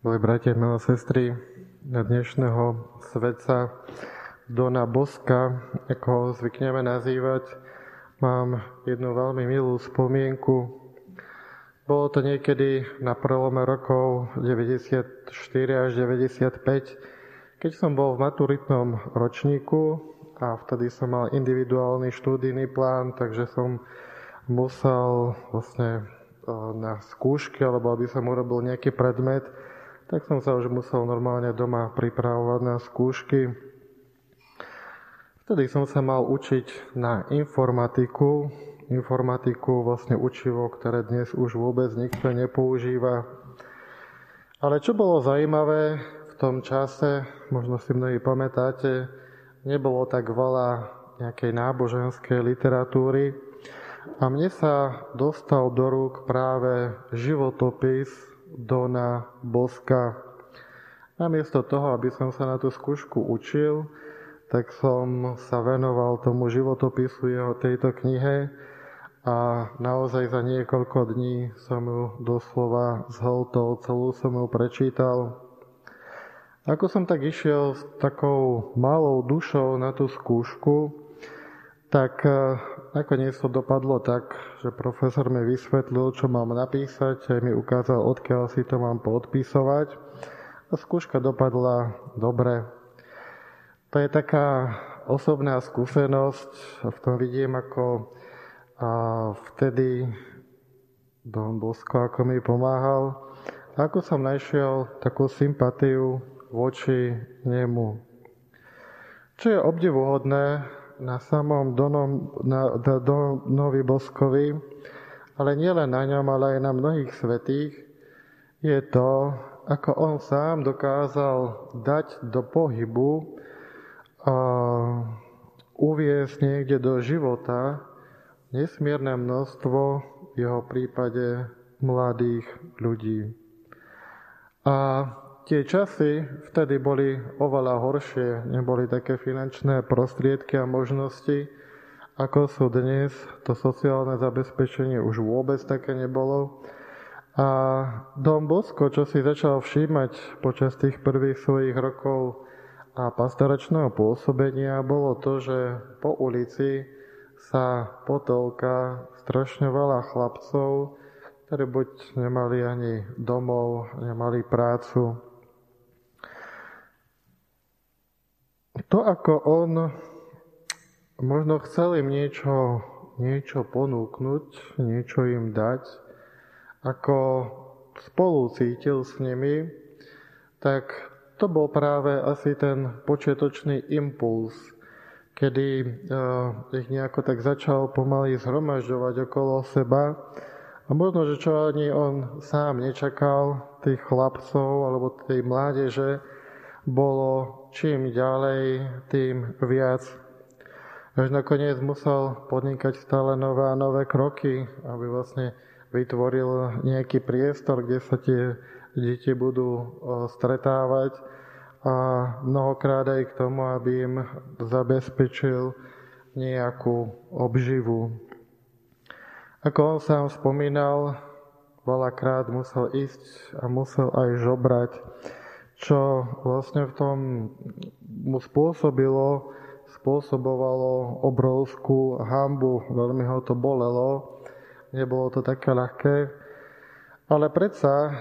Milí bratia, milé sestry, na dnešného svetca Dona Boska, ako ho zvykneme nazývať, mám jednu veľmi milú spomienku. Bolo to niekedy na prelome rokov 94 až 95, keď som bol v maturitnom ročníku a vtedy som mal individuálny štúdijný plán, takže som musel vlastne na skúšky, alebo aby som urobil nejaký predmet, tak som sa už musel normálne doma pripravovať na skúšky. Vtedy som sa mal učiť na informatiku. Informatiku, vlastne učivo, ktoré dnes už vôbec nikto nepoužíva. Ale čo bolo zaujímavé v tom čase, možno si mnohí pamätáte, nebolo tak veľa nejakej náboženskej literatúry. A mne sa dostal do rúk práve životopis Dona Boska. Namiesto toho, aby som sa na tú skúšku učil, tak som sa venoval tomu životopisu jeho tejto knihe a naozaj za niekoľko dní som ju doslova zhltol, celú som ju prečítal. Ako som tak išiel s takou malou dušou na tú skúšku, tak nakoniec to dopadlo tak, že profesor mi vysvetlil, čo mám napísať, aj mi ukázal, odkiaľ si to mám podpisovať. A skúška dopadla dobre. To je taká osobná skúsenosť. V tom vidím, ako a vtedy Don Bosko ako mi pomáhal. Ako som našiel takú sympatiu voči nemu. Čo je obdivuhodné, na samom Donom, na, Donovi Boskovi, ale nielen na ňom, ale aj na mnohých svetých, je to, ako on sám dokázal dať do pohybu a uviesť niekde do života nesmierne množstvo v jeho prípade mladých ľudí. A Tie časy vtedy boli oveľa horšie, neboli také finančné prostriedky a možnosti, ako sú dnes. To sociálne zabezpečenie už vôbec také nebolo. A Dom Bosko, čo si začal všímať počas tých prvých svojich rokov a pastoračného pôsobenia, bolo to, že po ulici sa potolka strašne veľa chlapcov, ktorí buď nemali ani domov, nemali prácu, To, ako on možno chcel im niečo, niečo ponúknuť, niečo im dať, ako spolu cítil s nimi, tak to bol práve asi ten počiatočný impuls, kedy uh, ich nejako tak začal pomaly zhromažďovať okolo seba. A možno, že čo ani on sám nečakal, tých chlapcov alebo tej mládeže, bolo čím ďalej, tým viac. Až nakoniec musel podnikať stále nové a nové kroky, aby vlastne vytvoril nejaký priestor, kde sa tie deti budú stretávať a mnohokrát aj k tomu, aby im zabezpečil nejakú obživu. Ako on sám spomínal, veľakrát musel ísť a musel aj žobrať čo vlastne v tom mu spôsobilo, spôsobovalo obrovskú hambu, veľmi ho to bolelo, nebolo to také ľahké, ale predsa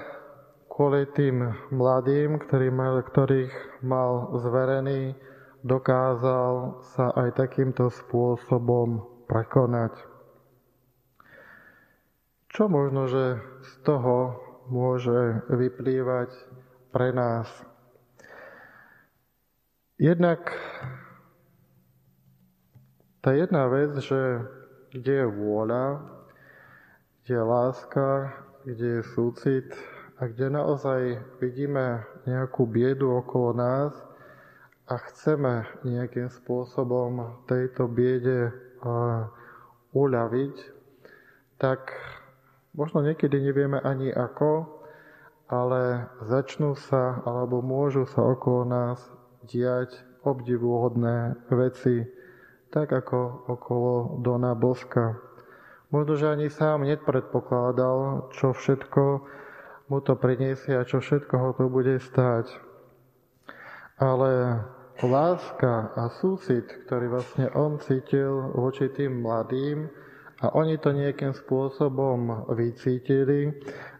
kvôli tým mladým, mal, ktorých mal zverený, dokázal sa aj takýmto spôsobom prekonať. Čo možno, že z toho môže vyplývať pre nás. Jednak tá jedna vec, že kde je vôľa, kde je láska, kde je súcit a kde naozaj vidíme nejakú biedu okolo nás a chceme nejakým spôsobom tejto biede uľaviť, tak možno niekedy nevieme ani ako, ale začnú sa alebo môžu sa okolo nás diať obdivuhodné veci, tak ako okolo Dona Boska. Možno, že ani sám nepredpokladal, čo všetko mu to priniesie a čo všetko ho to bude stáť. Ale láska a súcit, ktorý vlastne on cítil voči tým mladým a oni to nejakým spôsobom vycítili,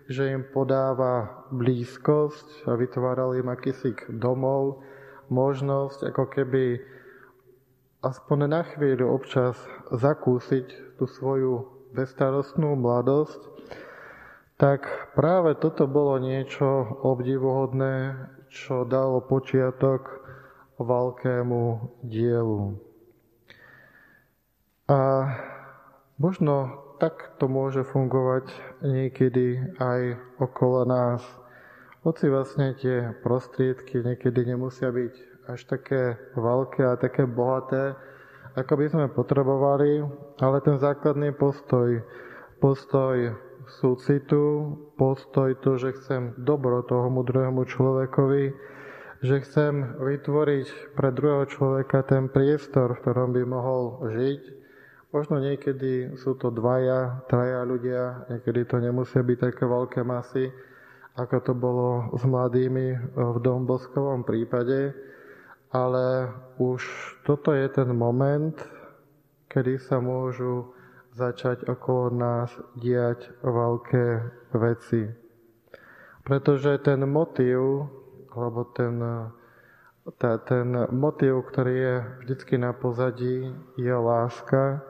že im podáva blízkosť a vytváral im akýsi domov, možnosť ako keby aspoň na chvíľu občas zakúsiť tú svoju bezstarostnú mladosť, tak práve toto bolo niečo obdivuhodné, čo dalo počiatok veľkému dielu. A možno tak to môže fungovať niekedy aj okolo nás. Hoci vlastne tie prostriedky niekedy nemusia byť až také veľké a také bohaté, ako by sme potrebovali, ale ten základný postoj, postoj súcitu, postoj to, že chcem dobro tomu druhému človekovi, že chcem vytvoriť pre druhého človeka ten priestor, v ktorom by mohol žiť. Možno niekedy sú to dvaja, traja ľudia, niekedy to nemusia byť také veľké masy, ako to bolo s mladými v Domboskovom prípade, ale už toto je ten moment, kedy sa môžu začať okolo nás diať veľké veci. Pretože ten motív, alebo ten, tá, ten motív, ktorý je vždycky na pozadí, je láska.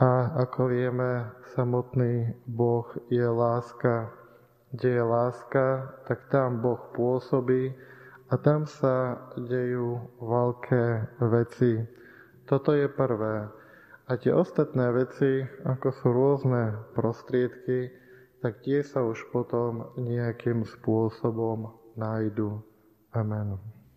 A ako vieme, samotný Boh je láska. Kde je láska, tak tam Boh pôsobí a tam sa dejú veľké veci. Toto je prvé. A tie ostatné veci, ako sú rôzne prostriedky, tak tie sa už potom nejakým spôsobom nájdu. Amen.